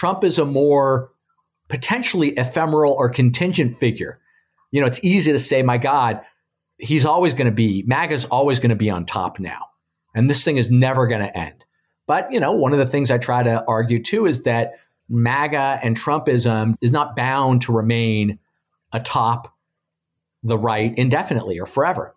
Trump is a more potentially ephemeral or contingent figure. You know, it's easy to say, my God, he's always going to be, MAGA's always going to be on top now. And this thing is never going to end. But, you know, one of the things I try to argue too is that MAGA and Trumpism is not bound to remain atop the right indefinitely or forever.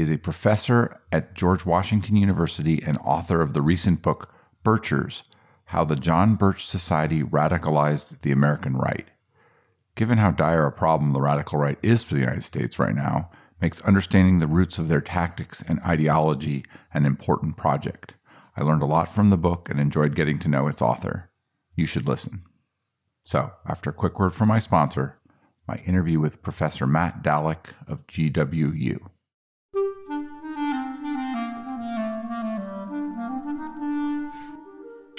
Is a professor at George Washington University and author of the recent book, Birchers How the John Birch Society Radicalized the American Right. Given how dire a problem the radical right is for the United States right now, makes understanding the roots of their tactics and ideology an important project. I learned a lot from the book and enjoyed getting to know its author. You should listen. So, after a quick word from my sponsor, my interview with Professor Matt Dallek of GWU.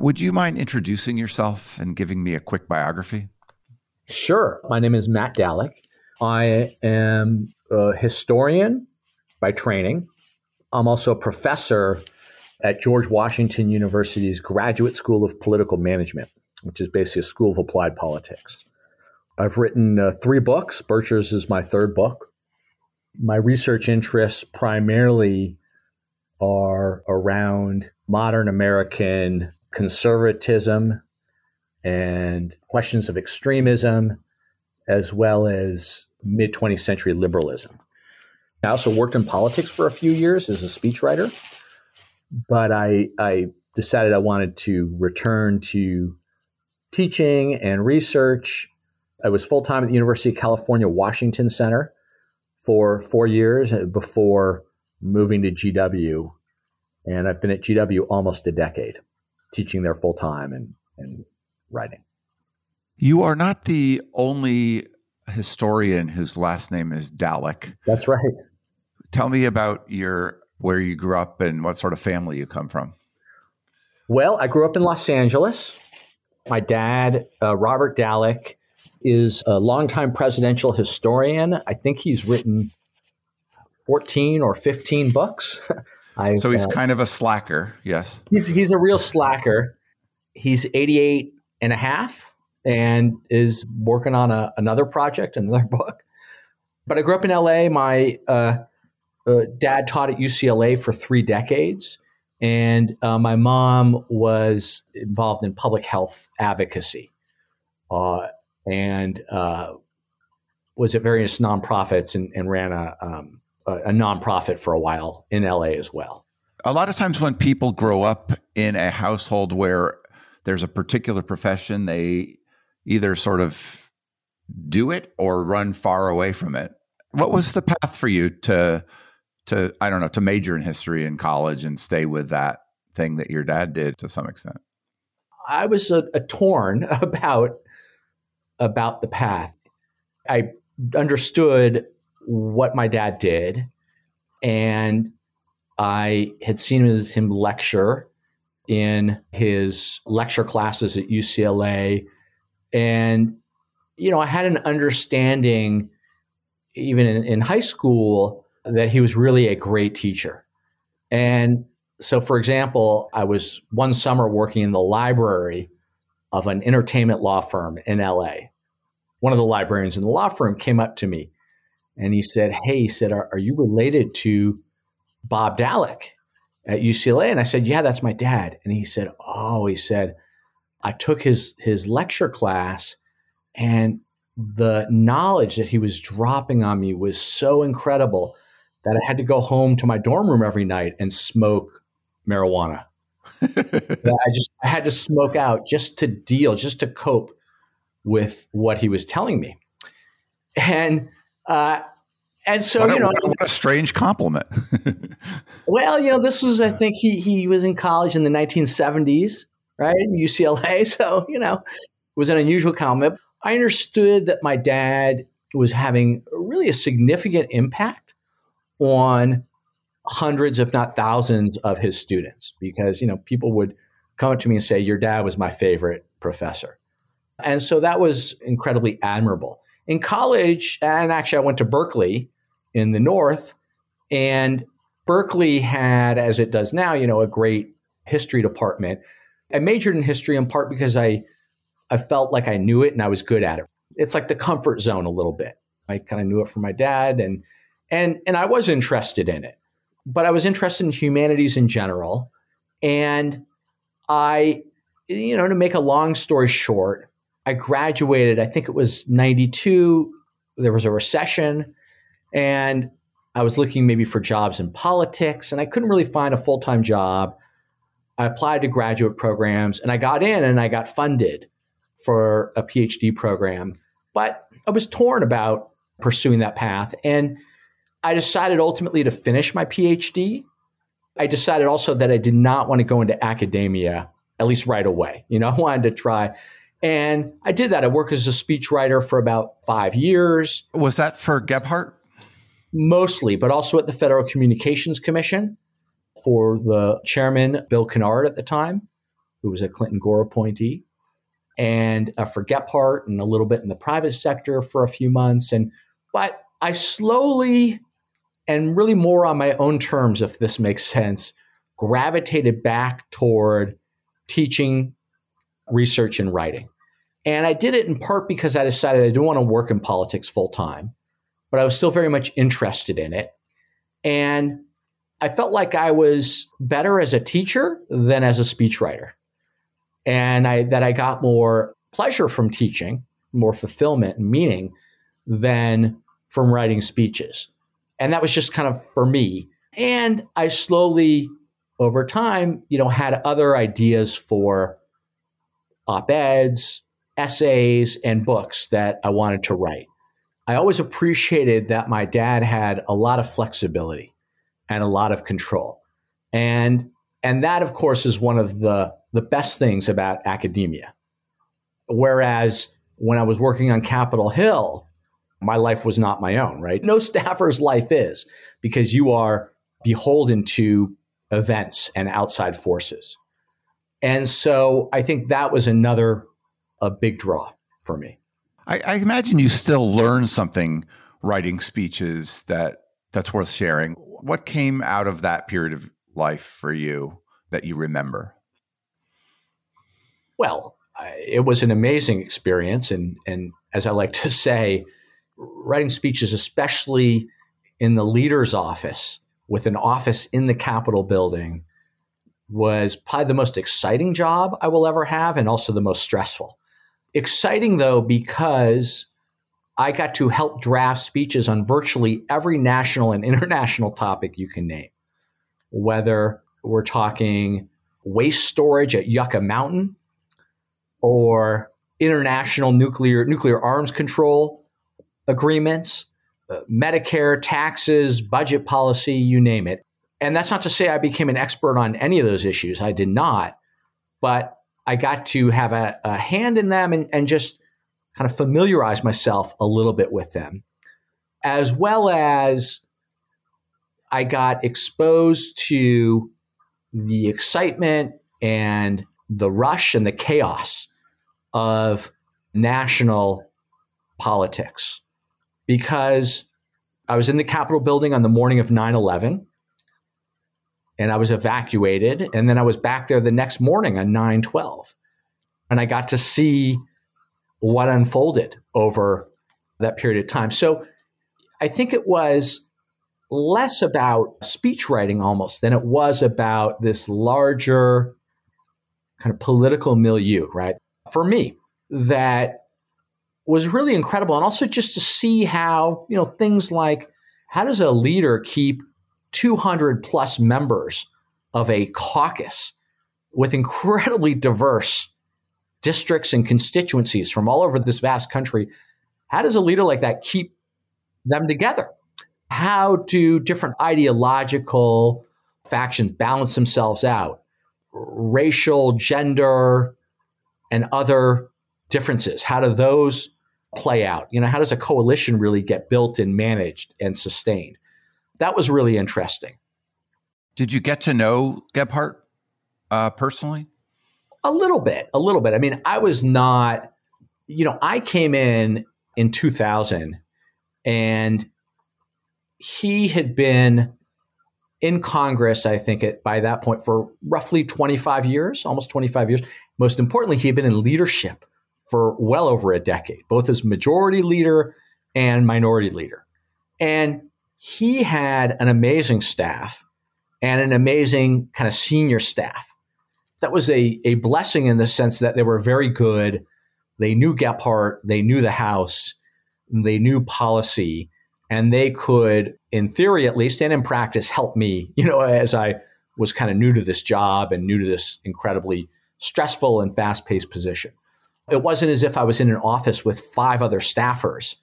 Would you mind introducing yourself and giving me a quick biography? Sure. My name is Matt Dallek. I am a historian by training. I'm also a professor at George Washington University's Graduate School of Political Management, which is basically a school of applied politics. I've written uh, three books. Birchers is my third book. My research interests primarily are around modern American conservatism and questions of extremism, as well as mid 20th century liberalism. I also worked in politics for a few years as a speechwriter, but I, I decided I wanted to return to teaching and research. I was full time at the University of California, Washington Center for four years before moving to GW. And I've been at GW almost a decade teaching there full time and, and writing. You are not the only historian whose last name is Dallek. That's right. Tell me about your where you grew up and what sort of family you come from. Well, I grew up in Los Angeles. My dad, uh, Robert Dallek, is a longtime presidential historian. I think he's written 14 or 15 books. I, so he's uh, kind of a slacker, yes. He's, he's a real slacker. He's 88 and a half and is working on a, another project, another book. But I grew up in LA. My uh, uh, dad taught at UCLA for three decades, and uh, my mom was involved in public health advocacy uh, and uh, was at various nonprofits and, and ran a um, a, nonprofit for a while in LA as well. A lot of times when people grow up in a household where there's a particular profession, they either sort of do it or run far away from it. What was the path for you to to I don't know, to major in history in college and stay with that thing that your dad did to some extent? I was a, a torn about about the path. I understood what my dad did, and I had seen him lecture in his lecture classes at UCLA. And, you know, I had an understanding, even in, in high school, that he was really a great teacher. And so, for example, I was one summer working in the library of an entertainment law firm in LA. One of the librarians in the law firm came up to me and he said, Hey, he said, Are, are you related to Bob Dallek at UCLA? And I said, Yeah, that's my dad. And he said, Oh, he said, I took his his lecture class and the knowledge that he was dropping on me was so incredible that I had to go home to my dorm room every night and smoke marijuana. I just I had to smoke out just to deal, just to cope with what he was telling me. And uh, and so what you know, what a strange compliment. well, you know, this was I think he he was in college in the 1970s, right? UCLA, so you know, it was an unusual compliment. I understood that my dad was having really a significant impact on hundreds, if not thousands, of his students because you know people would come up to me and say, "Your dad was my favorite professor," and so that was incredibly admirable. In college, and actually, I went to Berkeley in the north, and Berkeley had, as it does now, you know, a great history department. I majored in history in part because I I felt like I knew it and I was good at it. It's like the comfort zone a little bit. I kind of knew it from my dad and and and I was interested in it. But I was interested in humanities in general. And I you know, to make a long story short, I graduated, I think it was 92, there was a recession and I was looking maybe for jobs in politics and I couldn't really find a full-time job. I applied to graduate programs and I got in and I got funded for a PhD program. But I was torn about pursuing that path. And I decided ultimately to finish my PhD. I decided also that I did not want to go into academia, at least right away. You know, I wanted to try. And I did that. I worked as a speechwriter for about five years. Was that for Gephardt? Mostly, but also at the Federal Communications Commission for the chairman, Bill Kennard at the time, who was a Clinton Gore appointee and uh, for Gephardt and a little bit in the private sector for a few months. And but I slowly and really more on my own terms, if this makes sense, gravitated back toward teaching, research, and writing. And I did it in part because I decided I didn't want to work in politics full time, but I was still very much interested in it. And I felt like I was better as a teacher than as a speechwriter and I, that I got more pleasure from teaching, more fulfillment and meaning than from writing speeches. And that was just kind of for me. And I slowly, over time, you know, had other ideas for op eds, essays, and books that I wanted to write. I always appreciated that my dad had a lot of flexibility and a lot of control. And and that of course is one of the the best things about academia. Whereas when I was working on Capitol Hill, my life was not my own, right? No staffer's life is because you are beholden to events and outside forces. And so I think that was another a big draw for me. I, I imagine you still learn something writing speeches that that's worth sharing. What came out of that period of life for you that you remember? Well, it was an amazing experience, and and as I like to say, writing speeches, especially in the leader's office, with an office in the Capitol building, was probably the most exciting job I will ever have, and also the most stressful. Exciting though because I got to help draft speeches on virtually every national and international topic you can name, whether we're talking waste storage at Yucca Mountain or international nuclear nuclear arms control agreements, uh, Medicare, taxes, budget policy, you name it. And that's not to say I became an expert on any of those issues. I did not, but I got to have a, a hand in them and, and just kind of familiarize myself a little bit with them, as well as I got exposed to the excitement and the rush and the chaos of national politics. Because I was in the Capitol building on the morning of 9 11 and I was evacuated. And then I was back there the next morning on 9 12. And I got to see what unfolded over that period of time. So I think it was less about speech writing almost than it was about this larger kind of political milieu, right? For me, that was really incredible. And also just to see how, you know, things like how does a leader keep 200 plus members of a caucus with incredibly diverse districts and constituencies from all over this vast country? How does a leader like that keep them together? How do different ideological factions balance themselves out? Racial, gender, and other differences, how do those play out? You know, how does a coalition really get built and managed and sustained? That was really interesting. Did you get to know Gephardt uh, personally? A little bit, a little bit. I mean, I was not, you know, I came in in 2000 and he had been in Congress, I think, at, by that point for roughly 25 years, almost 25 years. Most importantly, he had been in leadership for well over a decade, both as majority leader and minority leader. And he had an amazing staff and an amazing kind of senior staff. That was a, a blessing in the sense that they were very good. They knew Gephardt, they knew the House, they knew policy, and they could, in theory at least, and in practice, help me, you know, as I was kind of new to this job and new to this incredibly stressful and fast paced position. It wasn't as if I was in an office with five other staffers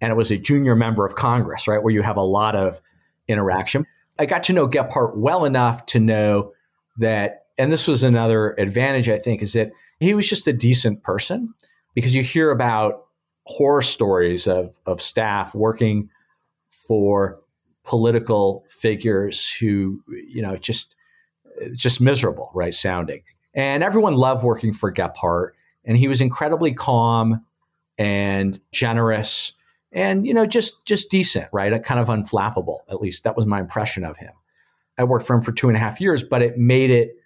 and it was a junior member of Congress, right, where you have a lot of interaction. I got to know Gephardt well enough to know that, and this was another advantage, I think, is that he was just a decent person because you hear about horror stories of, of staff working for political figures who, you know, just just miserable, right, sounding. And everyone loved working for Gephardt and he was incredibly calm and generous and you know just just decent right? Kind of unflappable at least. That was my impression of him. I worked for him for two and a half years but it made it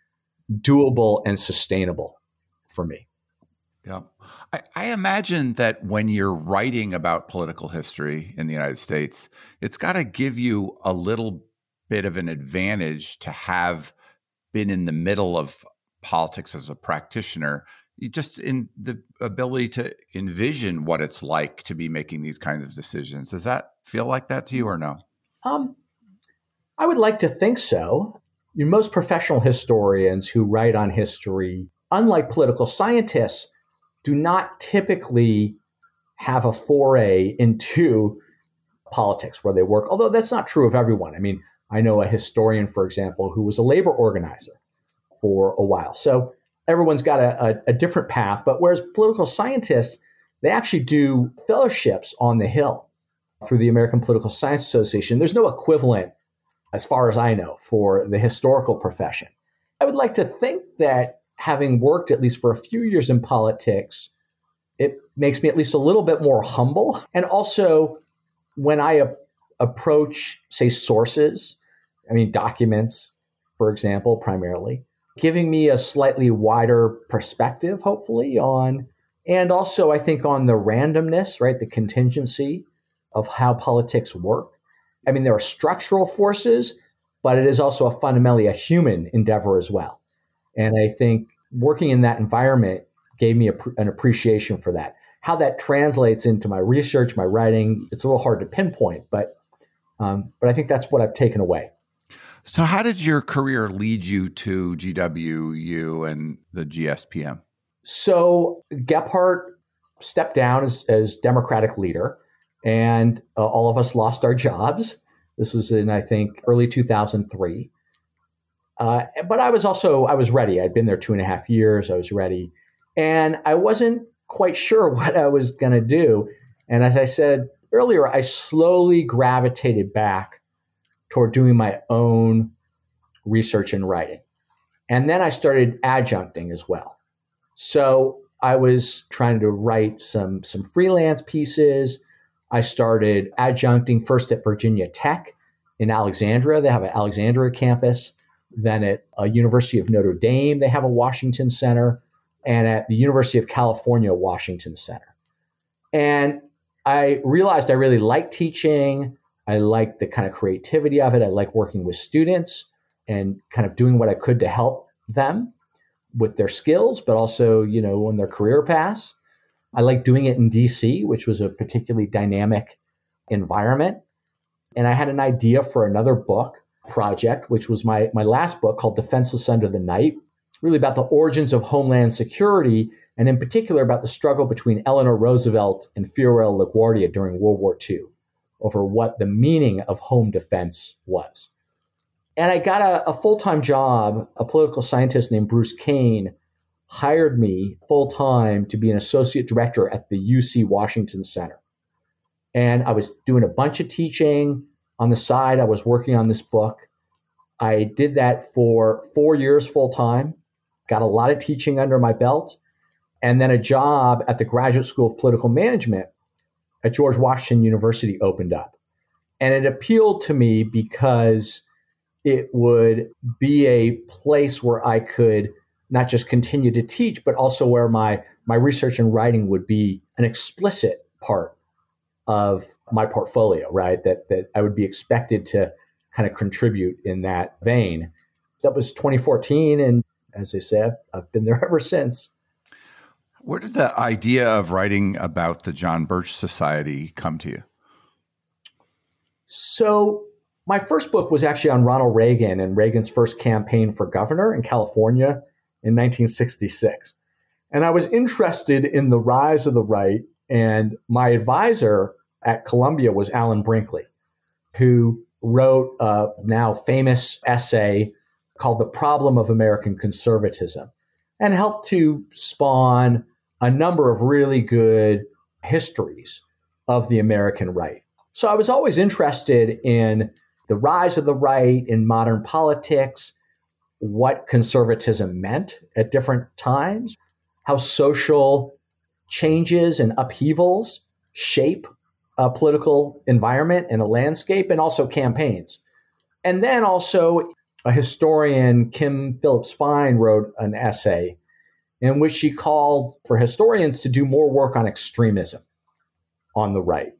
doable and sustainable for me. Yeah. I, I imagine that when you're writing about political history in the united states it's got to give you a little bit of an advantage to have been in the middle of politics as a practitioner just in the ability to envision what it's like to be making these kinds of decisions. Does that feel like that to you or no? Um, I would like to think so. Most professional historians who write on history, unlike political scientists, do not typically have a foray into politics where they work, although that's not true of everyone. I mean, I know a historian, for example, who was a labor organizer for a while. So everyone's got a, a, a different path. But whereas political scientists, they actually do fellowships on the Hill through the American Political Science Association. There's no equivalent, as far as I know, for the historical profession. I would like to think that having worked at least for a few years in politics, it makes me at least a little bit more humble. And also, when I approach, say, sources, I mean, documents, for example, primarily, giving me a slightly wider perspective, hopefully, on, and also I think on the randomness, right, the contingency of how politics work. I mean, there are structural forces, but it is also a fundamentally a human endeavor as well. And I think working in that environment gave me a, an appreciation for that. How that translates into my research, my writing, it's a little hard to pinpoint, but um, but I think that's what I've taken away. So, how did your career lead you to GWU and the GSPM? So, Gephardt stepped down as, as Democratic leader, and uh, all of us lost our jobs. This was in, I think, early 2003. Uh, but I was also I was ready. I'd been there two and a half years. I was ready, and I wasn't quite sure what I was going to do. And as I said earlier, I slowly gravitated back toward doing my own research and writing. And then I started adjuncting as well. So I was trying to write some some freelance pieces. I started adjuncting first at Virginia Tech in Alexandria. They have an Alexandria campus. Then at a University of Notre Dame, they have a Washington Center, and at the University of California, Washington Center. And I realized I really liked teaching. I like the kind of creativity of it. I like working with students and kind of doing what I could to help them with their skills, but also, you know, on their career paths. I like doing it in DC, which was a particularly dynamic environment. And I had an idea for another book project, which was my, my last book called Defenseless Under the Night, really about the origins of Homeland Security, and in particular about the struggle between Eleanor Roosevelt and Fiorello LaGuardia during World War II over what the meaning of home defense was. And I got a, a full time job. A political scientist named Bruce Cain hired me full time to be an associate director at the UC Washington Center. And I was doing a bunch of teaching on the side. I was working on this book. I did that for four years full time, got a lot of teaching under my belt, and then a job at the Graduate School of Political Management at George Washington University opened up. And it appealed to me because it would be a place where I could not just continue to teach, but also where my, my research and writing would be an explicit part of my portfolio, right? That, that I would be expected to kind of contribute in that vein. That was 2014. And as I said, I've been there ever since. Where did the idea of writing about the John Birch Society come to you? So, my first book was actually on Ronald Reagan and Reagan's first campaign for governor in California in 1966. And I was interested in the rise of the right. And my advisor at Columbia was Alan Brinkley, who wrote a now famous essay called The Problem of American Conservatism and helped to spawn a number of really good histories of the American right. So I was always interested in the rise of the right in modern politics, what conservatism meant at different times, how social changes and upheavals shape a political environment and a landscape, and also campaigns. And then also, a historian, Kim Phillips Fein, wrote an essay in which she called for historians to do more work on extremism on the right.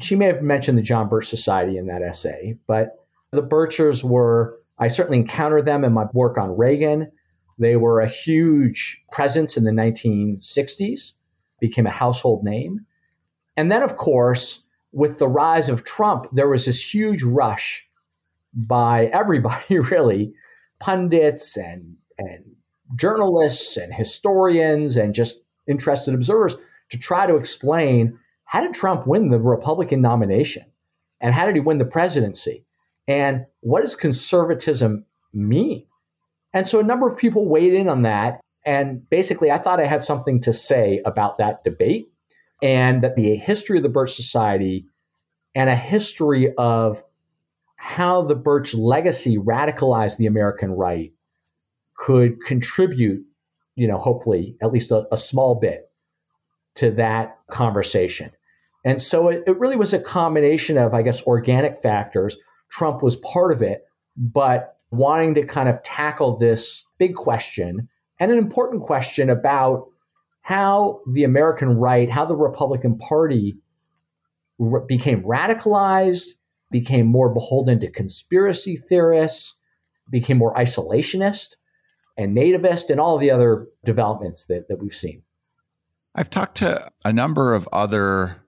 She may have mentioned the John Birch Society in that essay, but the Birchers were, I certainly encountered them in my work on Reagan. They were a huge presence in the 1960s, became a household name. And then, of course, with the rise of Trump, there was this huge rush by everybody, really, pundits and, and journalists and historians and just interested observers to try to explain how did Trump win the Republican nomination? And how did he win the presidency? And what does conservatism mean? And so a number of people weighed in on that. And basically, I thought I had something to say about that debate and that the history of the Birch Society and a history of how the Birch legacy radicalized the American right could contribute, you know, hopefully at least a, a small bit to that conversation. And so it, it really was a combination of, I guess, organic factors. Trump was part of it, but wanting to kind of tackle this big question and an important question about how the American right, how the Republican Party r- became radicalized, became more beholden to conspiracy theorists, became more isolationist, and nativist and all the other developments that, that we've seen. I've talked to a number of other,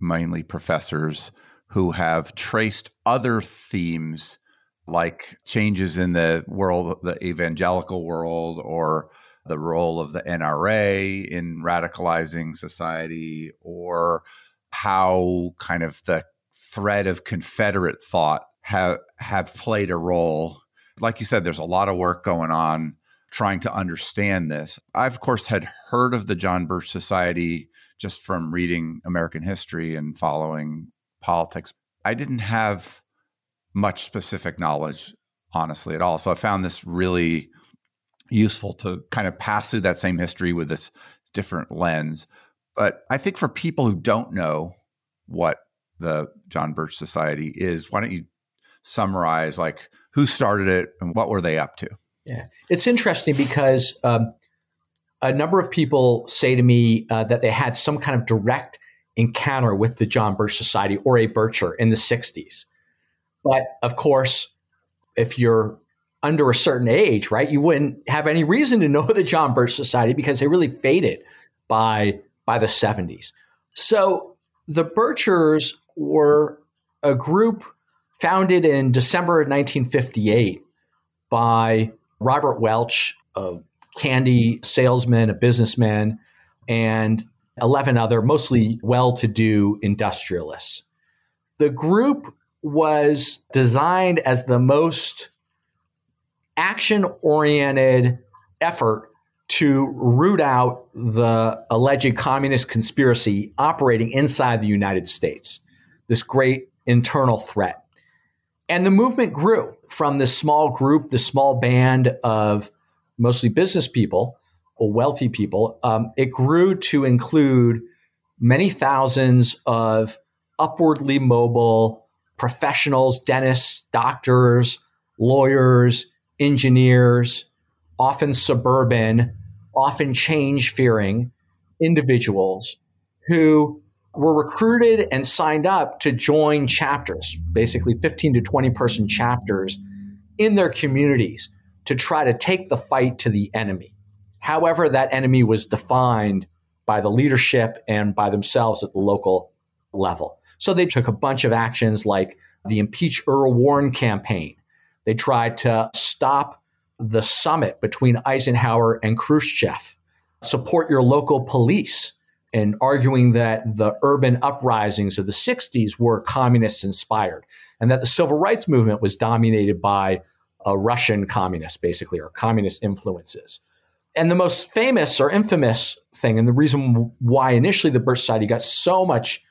mainly professors, who have traced other themes like changes in the world, the evangelical world, or the role of the NRA in radicalizing society, or how kind of the thread of Confederate thought have have played a role like you said, there's a lot of work going on trying to understand this. I've, of course, had heard of the John Birch Society just from reading American history and following politics. I didn't have much specific knowledge, honestly, at all. So I found this really useful to kind of pass through that same history with this different lens. But I think for people who don't know what the John Birch Society is, why don't you summarize like who started it and what were they up to? Yeah, it's interesting because um, a number of people say to me uh, that they had some kind of direct encounter with the John Birch Society or a Bircher in the 60s. But of course, if you're under a certain age, right, you wouldn't have any reason to know the John Birch Society because they really faded by by the 70s. So the Birchers were a group founded in December of 1958 by Robert Welch, a candy salesman, a businessman, and 11 other mostly well to do industrialists. The group was designed as the most action oriented effort to root out the alleged communist conspiracy operating inside the United States, this great internal threat. And the movement grew from this small group, this small band of mostly business people or wealthy people. Um, it grew to include many thousands of upwardly mobile professionals, dentists, doctors, lawyers, engineers, often suburban, often change fearing individuals who were recruited and signed up to join chapters, basically 15 to 20 person chapters in their communities to try to take the fight to the enemy. However, that enemy was defined by the leadership and by themselves at the local level. So they took a bunch of actions like the Impeach Earl Warren campaign. They tried to stop the summit between Eisenhower and Khrushchev, support your local police and arguing that the urban uprisings of the 60s were communist inspired and that the civil rights movement was dominated by a Russian communist, basically, or communist influences. And the most famous or infamous thing, and the reason why initially the Birch Society got so much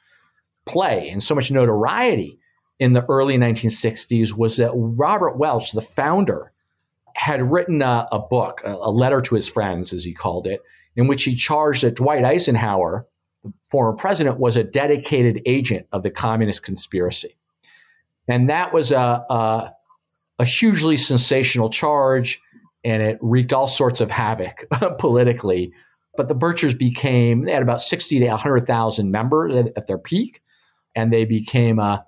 play and so much notoriety in the early 1960s was that Robert Welch, the founder, had written a, a book, a, a letter to his friends, as he called it, in which he charged that Dwight Eisenhower, the former president, was a dedicated agent of the communist conspiracy. And that was a, a, a hugely sensational charge, and it wreaked all sorts of havoc politically. But the Birchers became, they had about 60 to 100,000 members at, at, their peak, and they became a,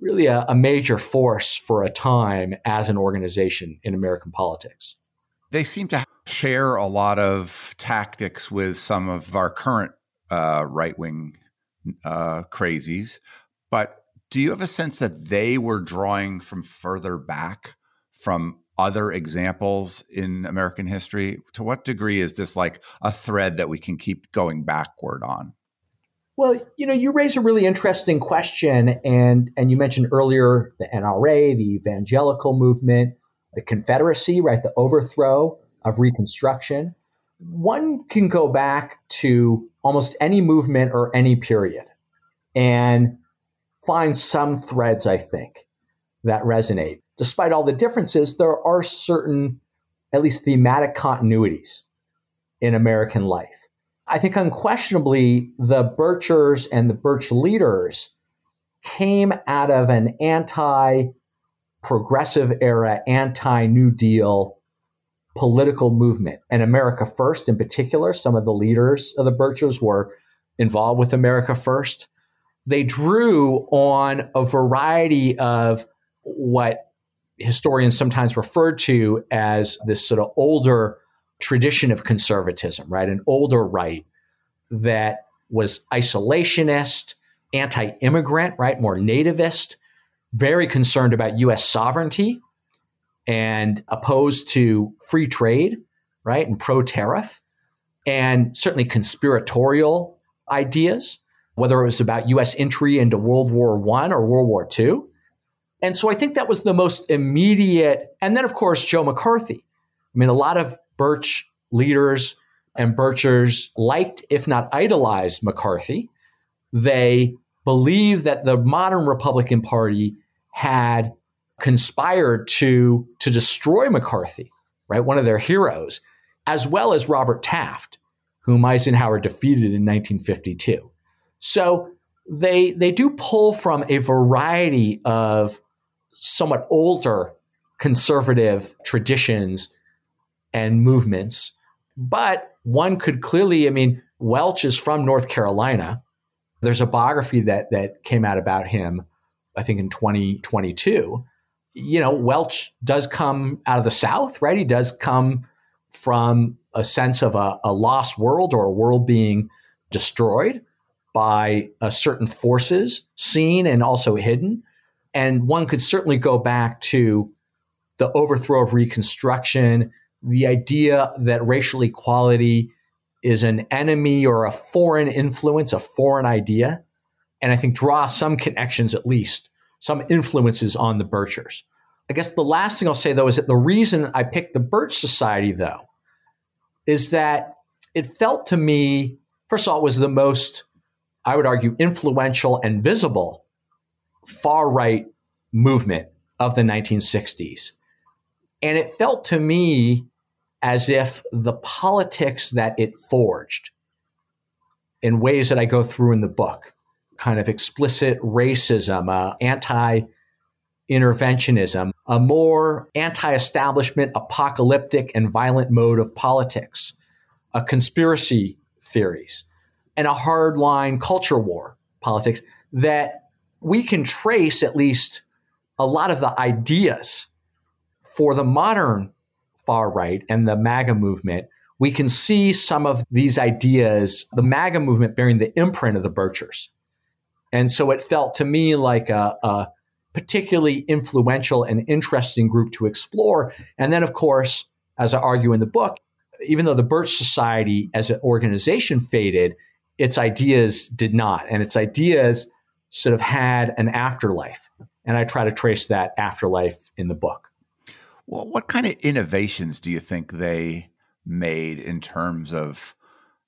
really a, a major force for a time as an organization in American politics. They seem to share a lot of tactics with some of our current uh, right wing uh, crazies. But do you have a sense that they were drawing from further back from other examples in American history? To what degree is this like a thread that we can keep going backward on? Well, you know, you raise a really interesting question, and and you mentioned earlier the NRA, the evangelical movement, the Confederacy, right? The overthrow of Reconstruction, one can go back to almost any movement or any period and find some threads, I think, that resonate. Despite all the differences, there are certain, at least thematic continuities in American life. I think unquestionably the Birchers and the Birch leaders came out of an anti progressive era, anti New Deal political movement. And America First, in particular, some of the leaders of the Birchers were involved with America First. They drew on a variety of what historians sometimes refer to as this sort of older tradition of conservatism, right? An older right that was isolationist, anti immigrant, right? More nativist, very concerned about US sovereignty, and opposed to free trade, right, and pro tariff, and certainly conspiratorial ideas, whether it was about U.S. entry into World War I or World War II. And so I think that was the most immediate. And then, of course, Joe McCarthy. I mean, a lot of Birch leaders and Birchers liked, if not idolized, McCarthy. They believed that the modern Republican Party had conspired to to destroy McCarthy, right? One of their heroes, as well as Robert Taft, whom Eisenhower defeated in 1952. So they they do pull from a variety of somewhat older conservative traditions and movements, but one could clearly, I mean, Welch is from North Carolina. There's a biography that that came out about him, I think in 2022. You know, Welch does come out of the South, right? He does come from a sense of a, a lost world or a world being destroyed by uh, certain forces, seen and also hidden. And one could certainly go back to the overthrow of Reconstruction, the idea that racial equality is an enemy or a foreign influence, a foreign idea. And I think draw some connections, at least, some influences on the Birchers. I guess the last thing I'll say, though, is that the reason I picked the Birch Society, though, is that it felt to me, first of all, it was the most, I would argue, influential and visible far right movement of the 1960s. And it felt to me as if the politics that it forged, in ways that I go through in the book, kind of explicit racism, uh, anti interventionism, a more anti establishment, apocalyptic, and violent mode of politics, a conspiracy theories, and a hardline culture war politics that we can trace at least a lot of the ideas for the modern far right and the MAGA movement, we can see some of these ideas, the MAGA movement bearing the imprint of the Birchers. And so it felt to me like a, a particularly influential and interesting group to explore. And then, of course, as I argue in the book, even though the Birch Society as an organization faded, its ideas did not. And its ideas sort of had an afterlife. And I try to trace that afterlife in the book. Well, what kind of innovations do you think they made in terms of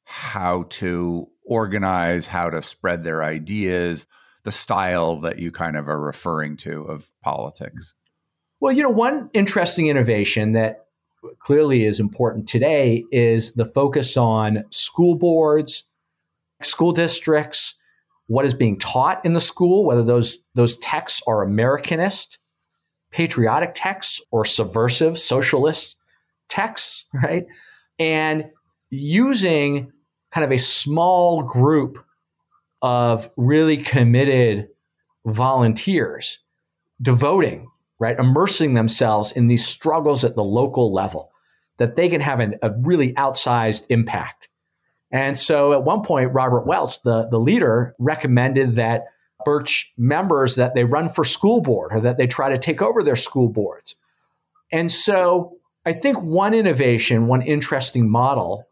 how to organize, how to spread their ideas, the style that you kind of are referring to of politics? Well, you know, one interesting innovation that clearly is important today is the focus on school boards, school districts, what is being taught in the school, whether those those texts are Americanist patriotic texts or subversive socialist texts, right? And using kind of a small group of really committed volunteers devoting, right, immersing themselves in these struggles at the local level that they can have an, a really outsized impact. And so at one point, Robert Welch, the, the leader, recommended that Birch members that they run for school board or that they try to take over their school boards. And so I think one innovation, one interesting model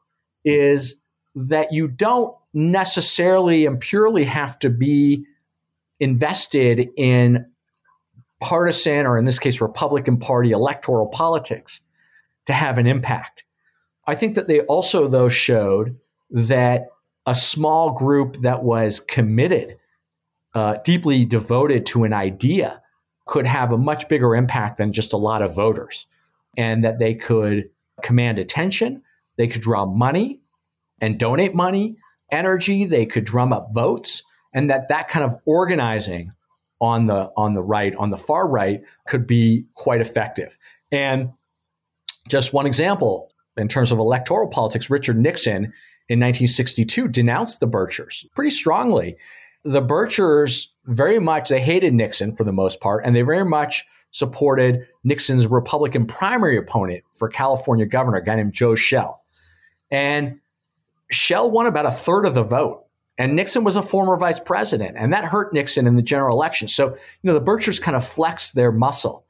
is that you don't necessarily and purely have to be invested in partisan or in this case Republican Party electoral politics to have an impact. I think that they also though showed that a small group that was committed uh, deeply devoted to an idea could have a much bigger impact than just a lot of voters, and that they could command attention, they could draw money and donate money, energy, they could drum up votes, and that that kind of organizing on the on the right, on the far right, could be quite effective. And just one example in terms of electoral politics, Richard Nixon in 1962 denounced the Birchers pretty strongly the Birchers very much they hated Nixon for the most part, and they very much supported Nixon's Republican primary opponent for California governor, a guy named Joe Shell. And Shell won about a third of the vote. And Nixon was a former vice president, and that hurt Nixon in the general election. So, you know, the Birchers kind of flexed their muscle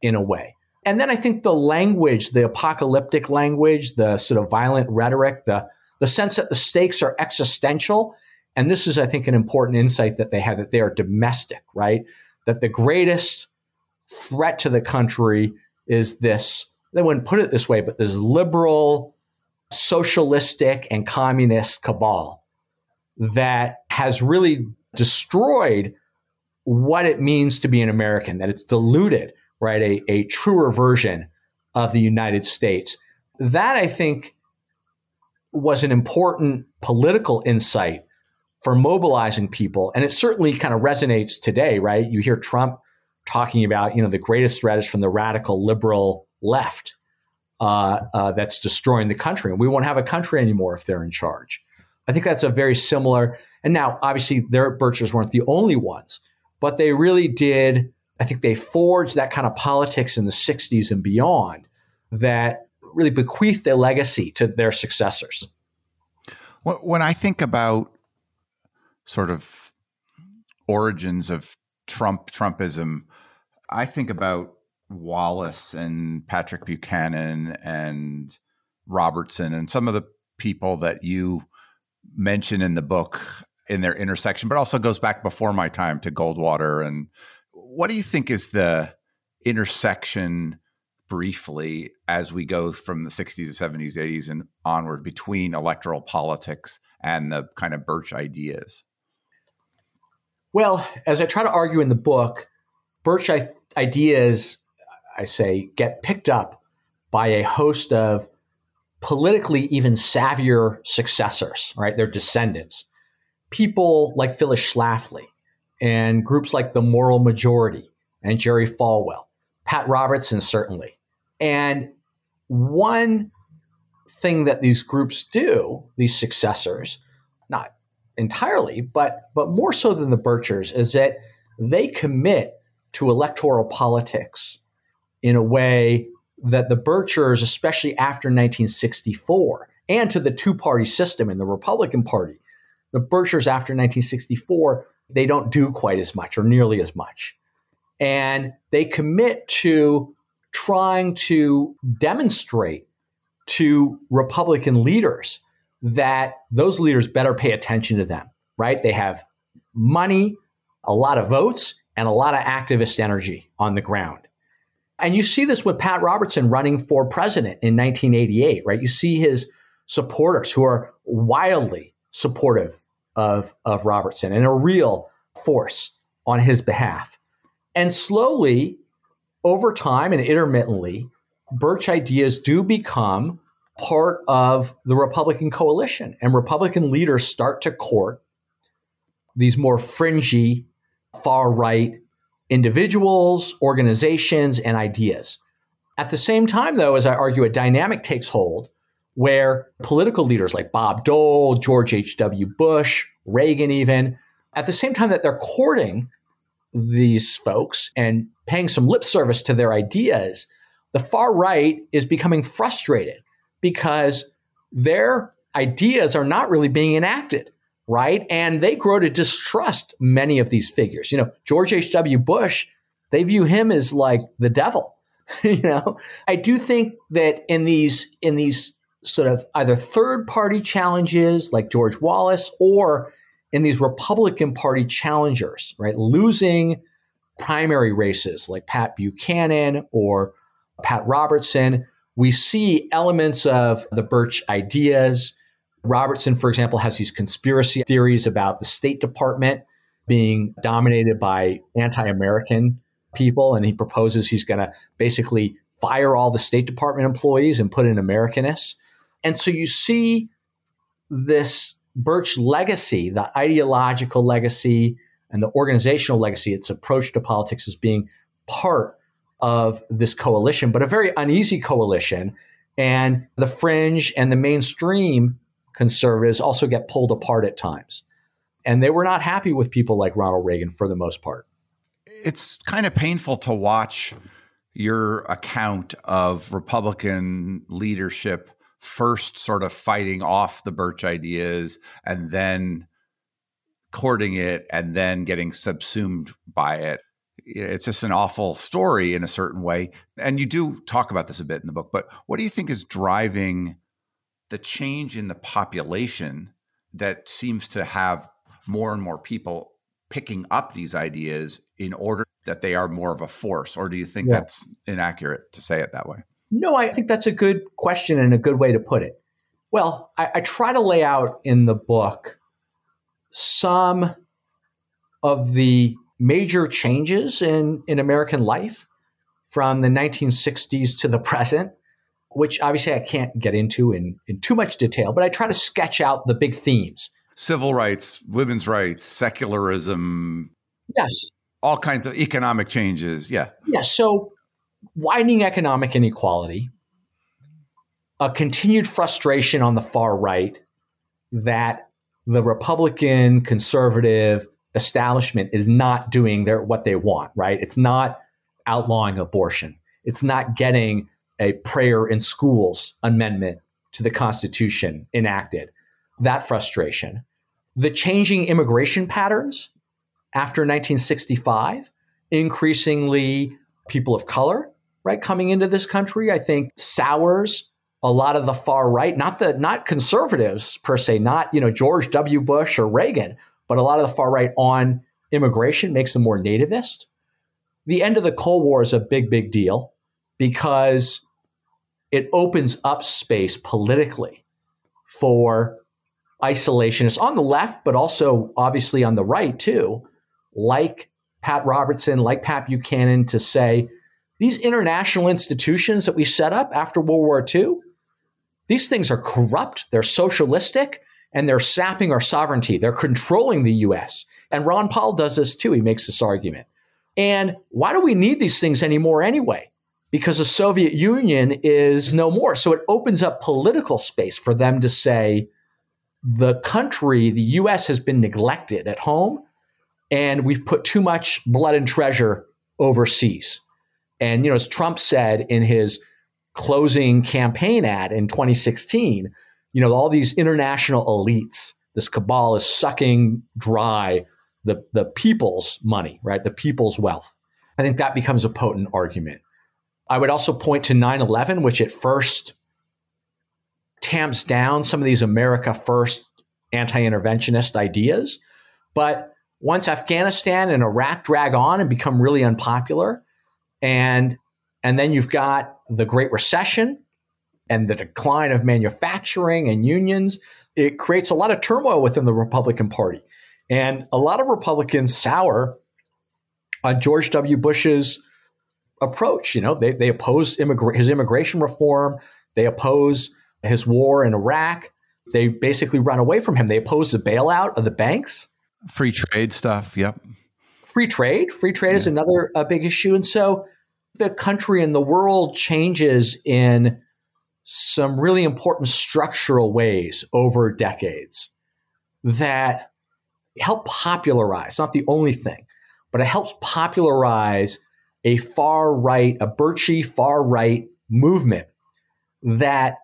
in a way. And then I think the language, the apocalyptic language, the sort of violent rhetoric, the, the sense that the stakes are existential and this is, I think, an important insight that they had that they are domestic, right? That the greatest threat to the country is this, they wouldn't put it this way, but this liberal, socialistic, and communist cabal that has really destroyed what it means to be an American, that it's diluted, right? A, a truer version of the United States. That I think was an important political insight for mobilizing people. And it certainly kind of resonates today, right? You hear Trump talking about, you know, the greatest threat is from the radical liberal left uh, uh, that's destroying the country. And we won't have a country anymore if they're in charge. I think that's a very similar. And now, obviously, their Birchers weren't the only ones, but they really did. I think they forged that kind of politics in the 60s and beyond that really bequeathed their legacy to their successors. When I think about sort of origins of Trump Trumpism, I think about Wallace and Patrick Buchanan and Robertson and some of the people that you mention in the book in their intersection, but also goes back before my time to Goldwater. And what do you think is the intersection briefly as we go from the 60s, 70s, 80s, and onward between electoral politics and the kind of Birch ideas? Well, as I try to argue in the book, Birch ideas, I say, get picked up by a host of politically even savvier successors, right? Their descendants. People like Phyllis Schlafly and groups like the Moral Majority and Jerry Falwell, Pat Robertson, certainly. And one thing that these groups do, these successors, not entirely, but but more so than the Birchers, is that they commit to electoral politics in a way that the Birchers, especially after 1964, and to the two party system in the Republican Party, the Birchers after 1964, they don't do quite as much or nearly as much. And they commit to trying to demonstrate to Republican leaders that those leaders better pay attention to them, right? They have money, a lot of votes, and a lot of activist energy on the ground. And you see this with Pat Robertson running for president in 1988, right? You see his supporters who are wildly supportive of, of Robertson and a real force on his behalf. And slowly, over time and intermittently, Birch ideas do become part of the Republican coalition, and Republican leaders start to court these more fringy, far right individuals, organizations, and ideas. At the same time, though, as I argue, a dynamic takes hold where political leaders like Bob Dole, George H.W. Bush, Reagan, even, at the same time that they're courting these folks and paying some lip service to their ideas, the far right is becoming frustrated because their ideas are not really being enacted right? And they grow to distrust many of these figures. You know, George H.W. Bush, they view him as like the devil. you know, I do think that in these in these sort of either third party challenges like George Wallace or in these Republican Party challengers, right? Losing primary races like Pat Buchanan or Pat Robertson, we see elements of the Birch ideas Robertson, for example, has these conspiracy theories about the State Department being dominated by anti American people. And he proposes he's going to basically fire all the State Department employees and put in Americanists. And so you see this Birch legacy, the ideological legacy and the organizational legacy, its approach to politics as being part of this coalition, but a very uneasy coalition. And the fringe and the mainstream conservatives also get pulled apart at times. And they were not happy with people like Ronald Reagan for the most part. It's kind of painful to watch your account of Republican leadership first sort of fighting off the Birch ideas and then courting it and then getting subsumed by it. It's just an awful story in a certain way. And you do talk about this a bit in the book, but what do you think is driving the change in the population that seems to have more and more people picking up these ideas in order that they are more of a force or do you think yeah. that's inaccurate to say it that way? No i think that's a good question and a good way to put it. Well I, I try to lay out in the book some of the major changes in, in american life from the 1960s to the present which obviously I can't get into in, in too much detail, but I try to sketch out the big themes. Civil rights, women's rights, secularism. Yes. All kinds of economic changes. Yeah. Yeah. So widening economic inequality, a continued frustration on the far right that the Republican conservative establishment is not doing their what they want, right? It's not outlawing abortion. It's not getting a prayer in schools amendment to the Constitution enacted. That frustration. The changing immigration patterns after 1965, increasingly people of color, right, coming into this country, I think sours a lot of the far right, not the not conservatives per se, not you know George W. Bush or Reagan, but a lot of the far right on immigration makes them more nativist. The end of the Cold War is a big, big deal because it opens up space politically for isolationists on the left, but also obviously on the right too, like Pat Robertson, like Pat Buchanan, to say these international institutions that we set up after World War II, these things are corrupt, they're socialistic, and they're sapping our sovereignty. They're controlling the US. And Ron Paul does this too. He makes this argument. And why do we need these things anymore anyway? Because the Soviet Union is no more. So it opens up political space for them to say the country, the US, has been neglected at home, and we've put too much blood and treasure overseas. And, you know, as Trump said in his closing campaign ad in 2016, you know, all these international elites, this cabal is sucking dry the, the people's money, right? The people's wealth. I think that becomes a potent argument. I would also point to 9 11, which at first tamps down some of these America First anti interventionist ideas. But once Afghanistan and Iraq drag on and become really unpopular, and and then you've got the Great Recession and the decline of manufacturing and unions, it creates a lot of turmoil within the Republican Party. And a lot of Republicans sour on George W. Bush's approach. You know, they, they oppose immigra- his immigration reform, they oppose his war in Iraq. They basically run away from him. They oppose the bailout of the banks. Free trade stuff. Yep. Free trade. Free trade yeah. is another uh, big issue. And so the country and the world changes in some really important structural ways over decades that help popularize, not the only thing, but it helps popularize a far right, a birchy far right movement that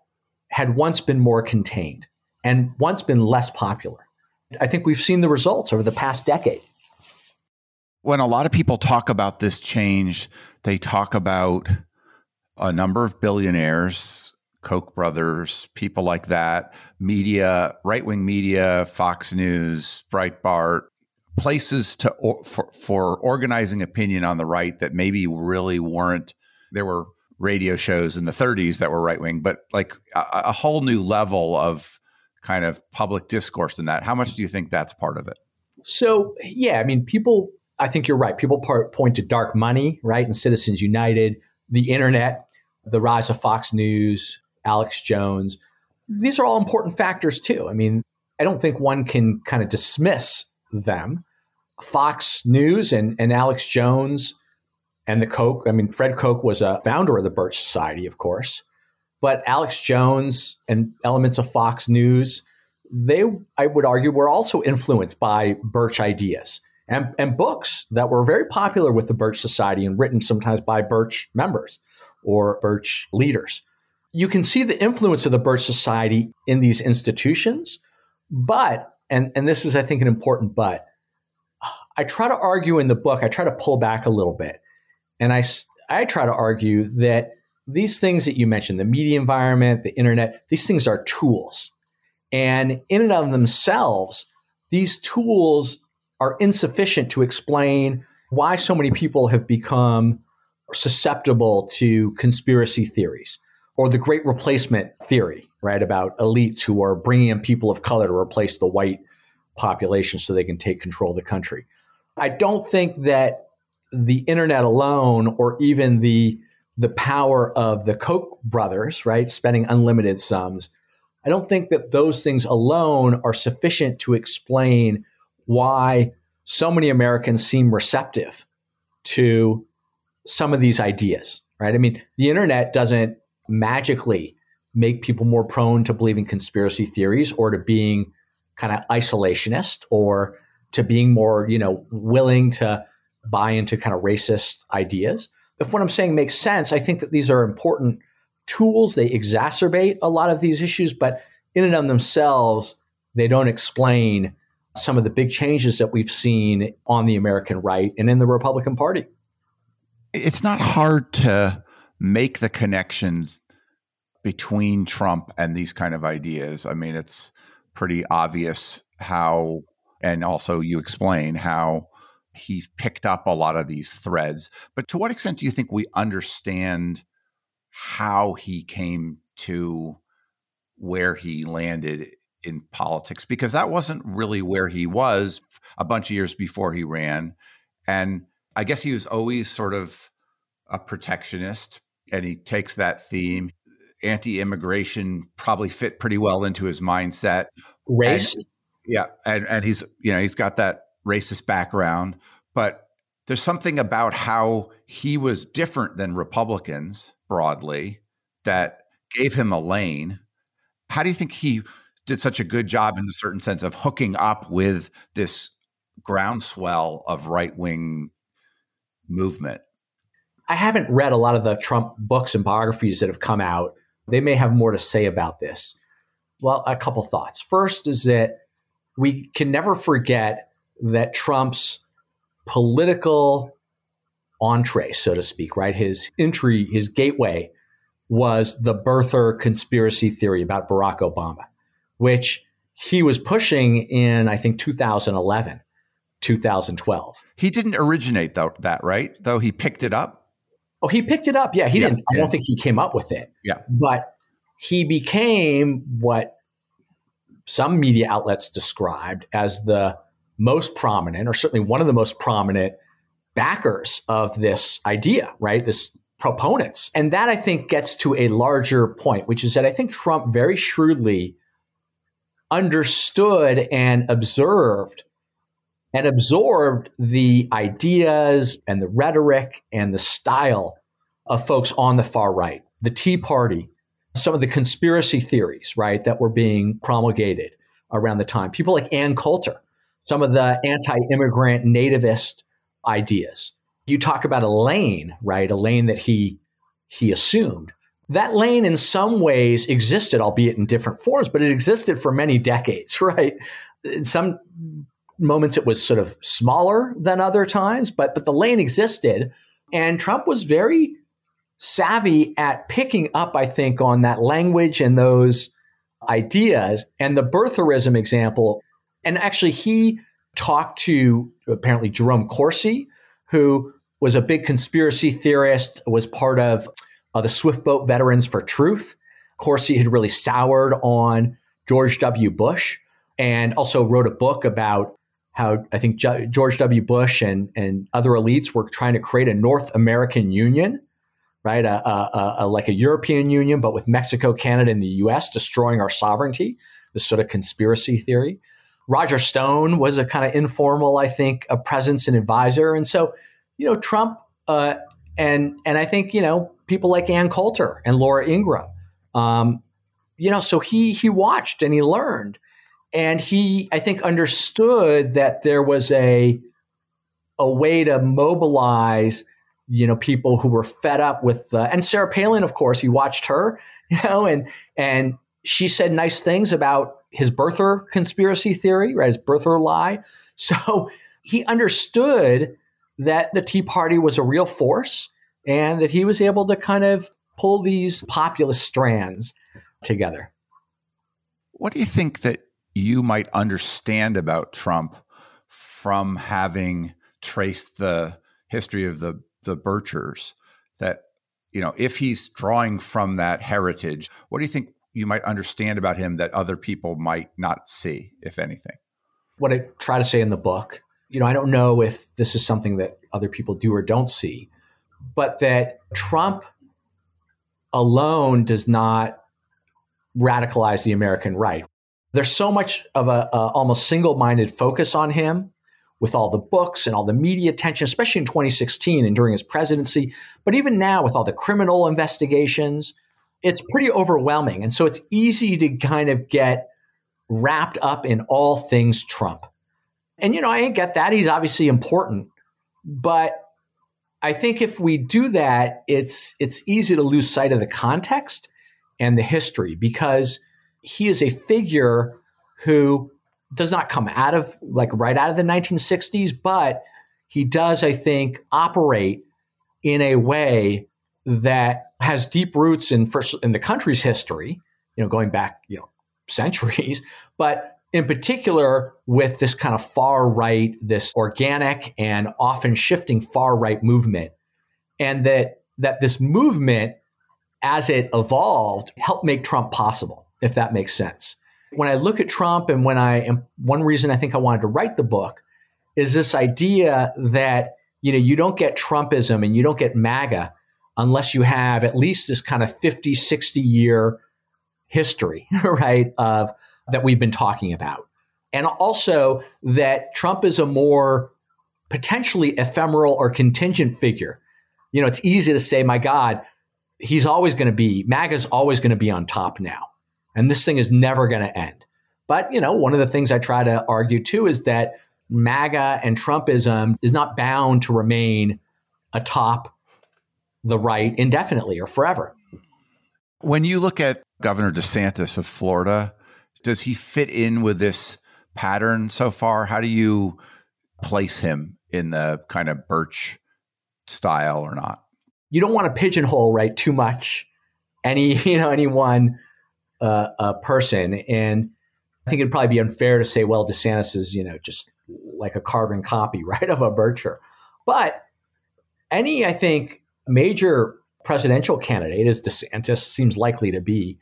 had once been more contained and once been less popular. I think we've seen the results over the past decade. When a lot of people talk about this change, they talk about a number of billionaires, Koch brothers, people like that, media, right wing media, Fox News, Breitbart, places to for, for organizing opinion on the right that maybe really weren't. There were radio shows in the 30s that were right wing, but like a, a, whole new level of kind of public discourse in that. How much do you think that's part of it? So, yeah, I mean, people I think you're right. People part, point to dark money, right? And Citizens United, the internet, the rise of Fox News, Alex Jones. These are all important factors too. I mean, I don't think one can kind of dismiss them. Fox News and, and Alex Jones and the Koch, I mean, Fred Koch was a founder of the Birch Society, of course. But Alex Jones and elements of Fox News, they, I would argue, were also influenced by Birch ideas and, and books that were very popular with the Birch Society and written sometimes by Birch members or Birch leaders. You can see the influence of the Birch Society in these institutions, but, and, and this is, I think, an important but, I try to argue in the book, I try to pull back a little bit. And I, I try to argue that these things that you mentioned, the media environment, the internet, these things are tools. And in and of themselves, these tools are insufficient to explain why so many people have become susceptible to conspiracy theories or the great replacement theory, right? About elites who are bringing in people of color to replace the white population so they can take control of the country. I don't think that the internet alone or even the the power of the Koch brothers, right, spending unlimited sums, I don't think that those things alone are sufficient to explain why so many Americans seem receptive to some of these ideas, right? I mean, the internet doesn't magically make people more prone to believing conspiracy theories or to being kind of isolationist or to being more, you know, willing to buy into kind of racist ideas. If what I'm saying makes sense, I think that these are important tools. They exacerbate a lot of these issues, but in and of themselves, they don't explain some of the big changes that we've seen on the American right and in the Republican Party. It's not hard to make the connections between Trump and these kind of ideas. I mean, it's pretty obvious how, and also you explain how he's picked up a lot of these threads. But to what extent do you think we understand how he came to where he landed in politics? Because that wasn't really where he was a bunch of years before he ran. And I guess he was always sort of a protectionist, and he takes that theme. Anti immigration probably fit pretty well into his mindset. Race? And, yeah. And, and he's, you know, he's got that racist background, but there's something about how he was different than Republicans broadly that gave him a lane. How do you think he did such a good job in a certain sense of hooking up with this groundswell of right wing movement? I haven't read a lot of the Trump books and biographies that have come out. They may have more to say about this. Well, a couple thoughts. First is that we can never forget that Trump's political entree, so to speak, right? His entry, his gateway was the birther conspiracy theory about Barack Obama, which he was pushing in, I think, 2011, 2012. He didn't originate that, right? Though he picked it up. Oh, he picked it up. Yeah, he yeah, didn't. I don't think he came up with it. Yeah. But he became what some media outlets described as the most prominent, or certainly one of the most prominent backers of this idea, right? This proponents. And that I think gets to a larger point, which is that I think Trump very shrewdly understood and observed and absorbed the ideas and the rhetoric and the style of folks on the far right, the Tea Party, some of the conspiracy theories, right, that were being promulgated around the time. People like Ann Coulter, some of the anti immigrant nativist ideas. You talk about a lane, right? A lane that he he assumed. That lane in some ways existed, albeit in different forms, but it existed for many decades, right? In some moments it was sort of smaller than other times, but but the lane existed. And Trump was very savvy at picking up, I think, on that language and those ideas. And the birtherism example, and actually he talked to apparently Jerome Corsi, who was a big conspiracy theorist, was part of uh, the Swift Boat Veterans for Truth. Corsi had really soured on George W. Bush and also wrote a book about how I think George W. Bush and, and other elites were trying to create a North American Union, right? A, a, a, like a European Union, but with Mexico, Canada, and the U.S. destroying our sovereignty. This sort of conspiracy theory. Roger Stone was a kind of informal, I think, a presence and advisor. And so, you know, Trump uh, and and I think you know people like Ann Coulter and Laura Ingraham. Um, you know, so he he watched and he learned, and he I think understood that there was a a way to mobilize you know people who were fed up with uh, and Sarah Palin, of course, he watched her, you know, and and she said nice things about his birther conspiracy theory, right? His birther lie. So he understood that the Tea Party was a real force and that he was able to kind of pull these populist strands together. What do you think that you might understand about Trump from having traced the history of the the Birchers that you know if he's drawing from that heritage what do you think you might understand about him that other people might not see, if anything? What I try to say in the book, you know, I don't know if this is something that other people do or don't see, but that Trump alone does not radicalize the American right. There's so much of a, a almost single-minded focus on him with all the books and all the media attention, especially in 2016 and during his presidency, but even now with all the criminal investigations, it's pretty overwhelming. And so it's easy to kind of get wrapped up in all things Trump. And, you know, I ain't get that. He's obviously important. But I think if we do that, it's it's easy to lose sight of the context and the history because he is a figure who does not come out of like right out of the 1960s, but he does, I think, operate in a way that has deep roots in first in the country's history, you know, going back, you know, centuries, but in particular with this kind of far right, this organic and often shifting far right movement. And that that this movement as it evolved helped make Trump possible, if that makes sense. When I look at Trump and when I am one reason I think I wanted to write the book is this idea that you know you don't get Trumpism and you don't get MAGA unless you have at least this kind of 50, 60 year history, right, of that we've been talking about. And also that Trump is a more potentially ephemeral or contingent figure. You know, it's easy to say, my God, he's always going to be, MAGA's always going to be on top now. And this thing is never going to end. But, you know, one of the things I try to argue too is that MAGA and Trumpism is not bound to remain atop the right indefinitely or forever. When you look at Governor DeSantis of Florida, does he fit in with this pattern so far? How do you place him in the kind of Birch style or not? You don't want to pigeonhole right too much any you know any one uh, uh, person, and I think it'd probably be unfair to say, well, DeSantis is you know just like a carbon copy, right, of a Bircher. But any, I think, major presidential candidate, as DeSantis seems likely to be,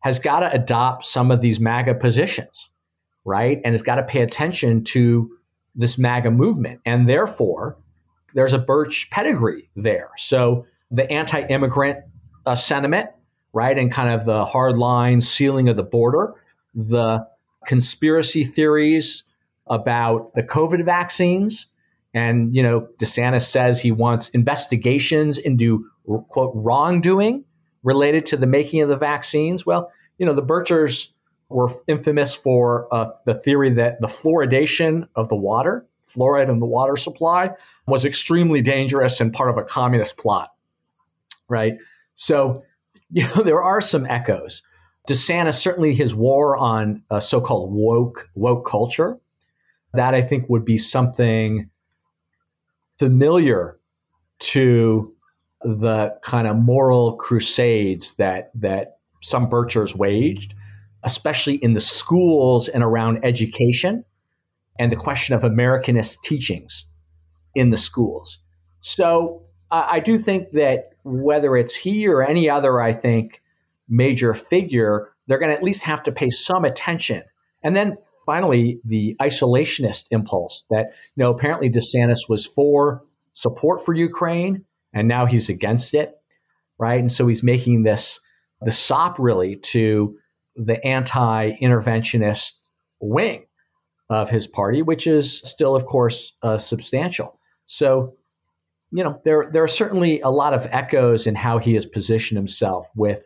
has got to adopt some of these MAGA positions, right? And has got to pay attention to this MAGA movement. And therefore, there's a Birch pedigree there. So the anti immigrant uh, sentiment, right? And kind of the hard line sealing of the border, the conspiracy theories about the COVID vaccines. And, you know, DeSantis says he wants investigations into, quote, wrongdoing related to the making of the vaccines. Well, you know, the Birchers were infamous for uh, the theory that the fluoridation of the water, fluoride in the water supply, was extremely dangerous and part of a communist plot, right? So, you know, there are some echoes. DeSantis, certainly his war on uh, so-called woke woke culture, that I think would be something familiar to the kind of moral crusades that that some Birchers waged, especially in the schools and around education and the question of Americanist teachings in the schools. So I do think that whether it's he or any other, I think, major figure, they're going to at least have to pay some attention. And then finally, the isolationist impulse that, you know, apparently DeSantis was for support for Ukraine and now he's against it, right? And so he's making this the sop really to the anti-interventionist wing of his party, which is still, of course, uh, substantial. So, you know, there there are certainly a lot of echoes in how he has positioned himself with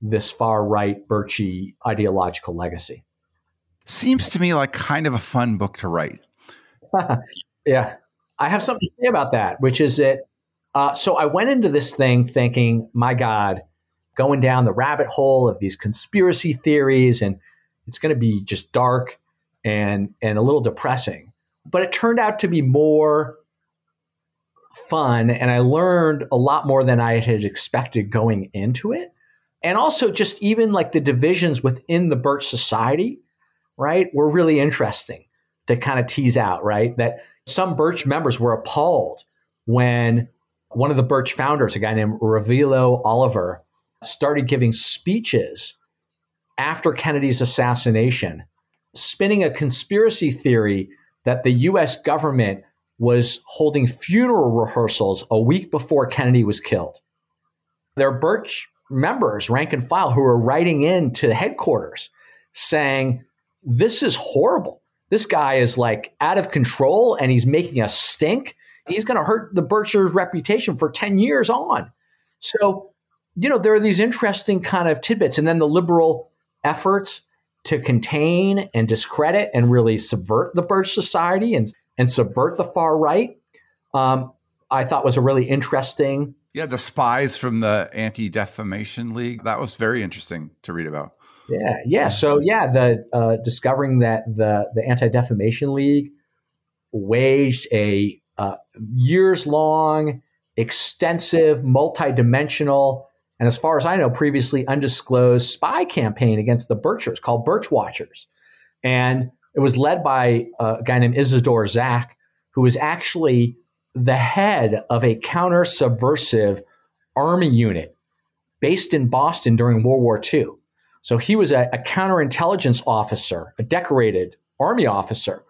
this far right Birchy ideological legacy. Seems to me like kind of a fun book to write. yeah. I have something to say about that, which is that. Uh, so I went into this thing thinking, my God, going down the rabbit hole of these conspiracy theories, and it's going to be just dark and and a little depressing. But it turned out to be more fun, and I learned a lot more than I had expected going into it. And also, just even like the divisions within the Birch Society right, were really interesting to kind of tease out, right? That some Birch members were appalled when one of the Birch founders, a guy named Revilo Oliver, started giving speeches after Kennedy's assassination, spinning a conspiracy theory that the US government was holding funeral rehearsals a week before Kennedy was killed. There are Birch members, rank and file, who are writing in to headquarters saying, this is horrible. This guy is like out of control and he's making us stink. He's going to hurt the Bircher's reputation for 10 years on. So, you know, there are these interesting kind of tidbits. And then the liberal efforts to contain and discredit and really subvert the Birch Society and, and subvert the far right, um, I thought was a really interesting. Yeah, the spies from the Anti Defamation League. That was very interesting to read about. Yeah, yeah. So yeah, the uh, discovering that the the Anti Defamation League waged a uh, years long, extensive, multi-dimensional and as far as I know, previously undisclosed spy campaign against the Birchers called Birch Watchers. And it was led by uh, a guy named Isadore Zack, who was actually the head of a counter subversive army unit based in Boston during World War II. So he was a, a counterintelligence officer, a decorated army officer,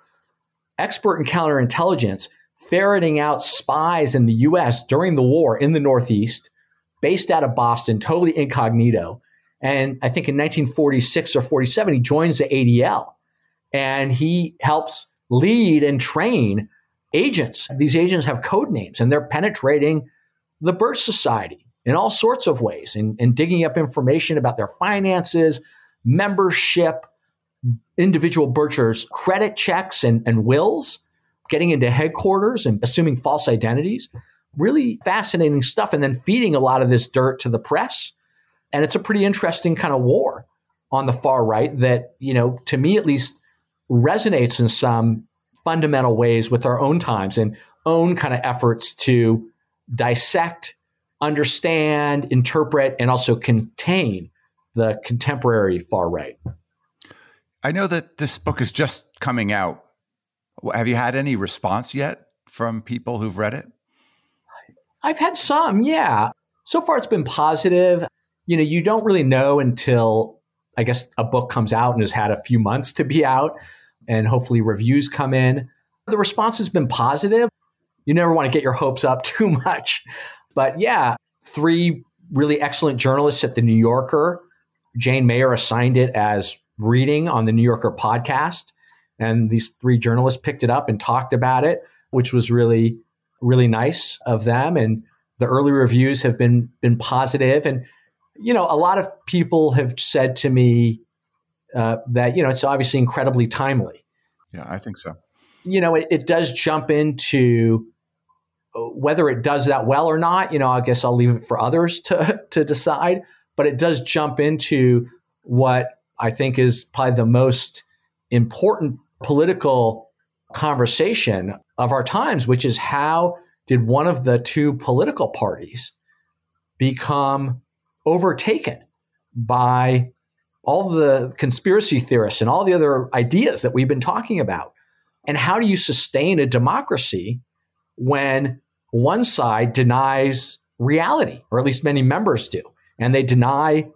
expert in counterintelligence, ferreting out spies in the US during the war in the Northeast based out of Boston, totally incognito. And I think in 1946 or 47, he joins the ADL and he helps lead and train agents. These agents have code names and they're penetrating the Birch Society in all sorts of ways and, and digging up information about their finances, membership, individual Birchers' credit checks and, and wills, getting into headquarters and assuming false identities really fascinating stuff and then feeding a lot of this dirt to the press. And it's a pretty interesting kind of war on the far right that, you know, to me at least resonates in some fundamental ways with our own times and own kind of efforts to dissect, understand, interpret, and also contain the contemporary far right. I know that this book is just coming out. Have you had any response yet from people who've read it? I've had some, yeah. So far, it's been positive. You know, you don't really know until I guess a book comes out and has had a few months to be out, and hopefully reviews come in. The response has been positive. You never want to get your hopes up too much. But yeah, three really excellent journalists at the New Yorker. Jane Mayer assigned it as reading on the New Yorker podcast. And these three journalists picked it up and talked about it, which was really really nice of them. And the early reviews have been been positive. And you know, a lot of people have said to me uh, that you know it's obviously incredibly timely. Yeah, I think so. You know, it, it does jump into uh, whether it does that well or not. You know, I guess I'll leave it for others to to decide. But it does jump into what I think is probably the most important political conversation of our times, which is how did one of the two political parties become overtaken by all the conspiracy theorists and all the other ideas that we've been talking about? And how do you sustain a democracy when one side denies reality, or at least many members do, and they deny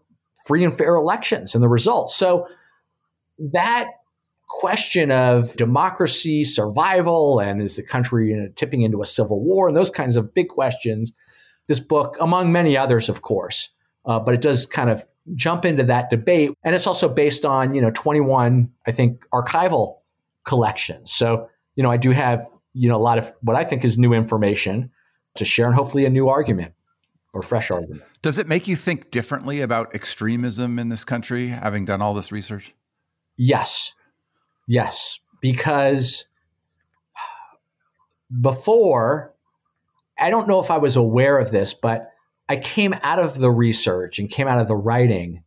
free and fair elections and the results? So that question of democracy, survival, and is the country tipping into a civil war, and those kinds of big questions. This book, among many others, of course, uh, but it does kind of jump into that debate, and it's also based on you know 21, I think, archival collections. So you know, I do have you know a lot of what I think is new information to share, and hopefully a new argument or fresh argument. Does it make you think differently about extremism in this country, having done all this research? Yes, Yes, because before, I don't know if I was aware of this, but I came out of the research and came out of the writing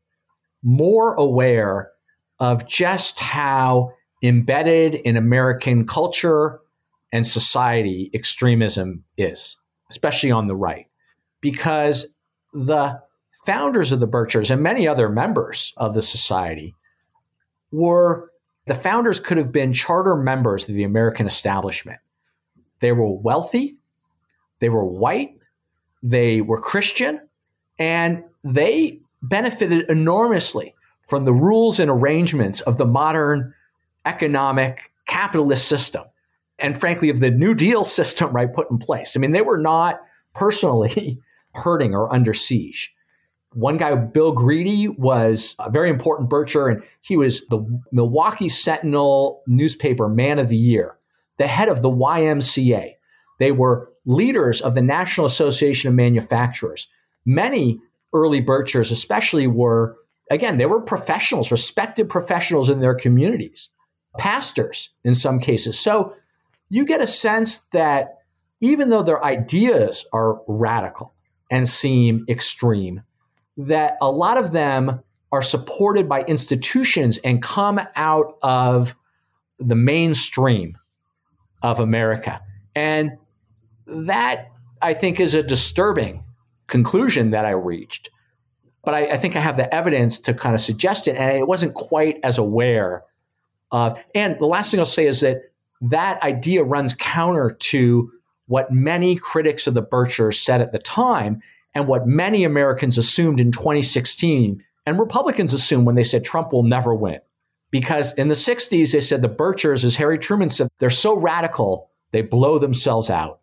more aware of just how embedded in American culture and society extremism is, especially on the right. Because the founders of the Birchers and many other members of the society were the founders could have been charter members of the American establishment. They were wealthy, they were white, they were Christian, and they benefited enormously from the rules and arrangements of the modern economic capitalist system and frankly of the new deal system right put in place i mean they were not personally hurting or under siege one guy, Bill Grede, was a very important Bircher, and he was the Milwaukee Sentinel newspaper man of the year, the head of the YMCA. They were leaders of the National Association of Manufacturers. Many early Birchers, especially, were again, they were professionals, respected professionals in their communities, pastors in some cases. So you get a sense that even though their ideas are radical and seem extreme, that a lot of them are supported by institutions and come out of the mainstream of America. And that, I think, is a disturbing conclusion that I reached. But I, I, think I have the evidence to kind of suggest it. And I wasn't quite as aware of. And the last thing I'll say is that that idea runs counter to what many critics of the Birchers said at the time and what many Americans assumed in 2016 and Republicans assumed when they said Trump will never win. Because in the 60s, they said the Birchers, as Harry Truman said, they're so radical, they blow themselves out.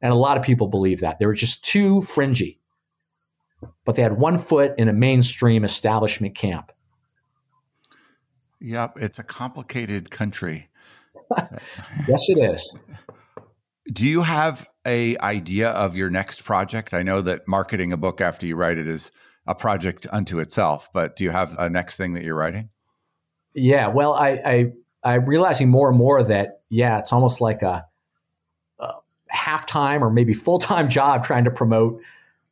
And a lot of people believe that. They were just too fringy. But they had one foot in a mainstream establishment camp. Yep, it's a complicated country. yes, it is. Do you have a idea of your next project? I know that marketing a book after you write it is a project unto itself, but do you have a next thing that you're writing? Yeah, well, I, I I'm realizing more and more that yeah, it's almost like a, a half time or maybe full time job trying to promote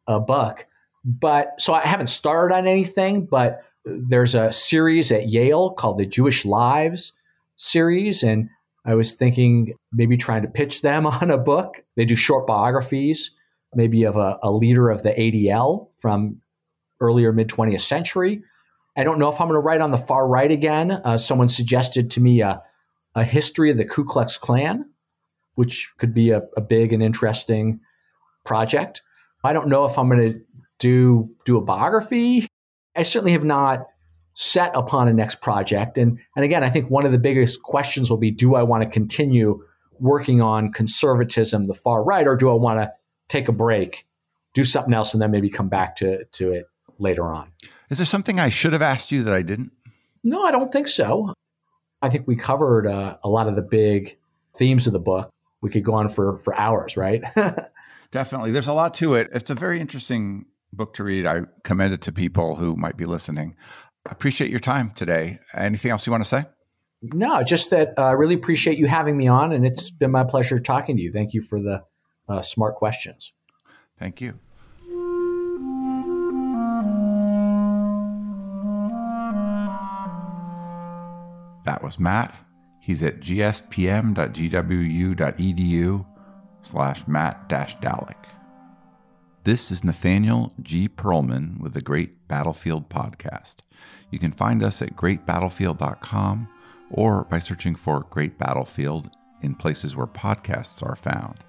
a book. But so I haven't started on anything, but there's a series at Yale called the Jewish Lives series, and I was thinking maybe trying to pitch them on a book. They do short biographies, maybe of a, a leader of the ADL from earlier mid 20th century. I don't know if I'm going to write on the far right again. Uh, someone suggested to me a, a, history of the Ku Klux Klan, which could be a, a big and interesting project. I don't know if I'm going to do do a biography. I certainly have not set upon a next project. And, and again, I think one of the biggest questions will be do I want to continue working on conservatism, the far right, or do I want to take a break, do something else, and then maybe come back to, to it later on? Is there something I should have asked you that I didn't? No, I don't think so. I think we covered uh, a lot of the big themes of the book. We could go on for, for hours, right? Definitely. There's a lot to it. It's a very interesting book to read. I commend it to people who might be listening appreciate your time today. Anything else you want to say? No, just that uh, I uh, really appreciate you having me on, and it's been my pleasure talking to you. Thank you for the uh, smart questions. Thank you. That was Matt. He's at gspm.gwu.edu slash matt Dallek. This is Nathaniel G. Pearlman with the Great Battlefield Podcast. You can find us at greatbattlefield.com or by searching for Great Battlefield in places where podcasts are found.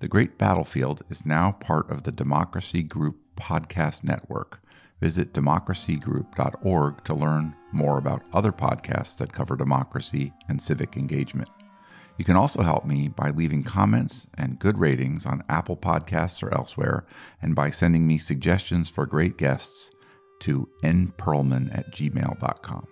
The Great Battlefield is now part of the Democracy Group Podcast Network. Visit democracygroup.org to learn more about other podcasts that cover democracy and civic engagement. You can also help me by leaving comments and good ratings on Apple Podcasts or elsewhere, and by sending me suggestions for great guests to nperlman at gmail.com.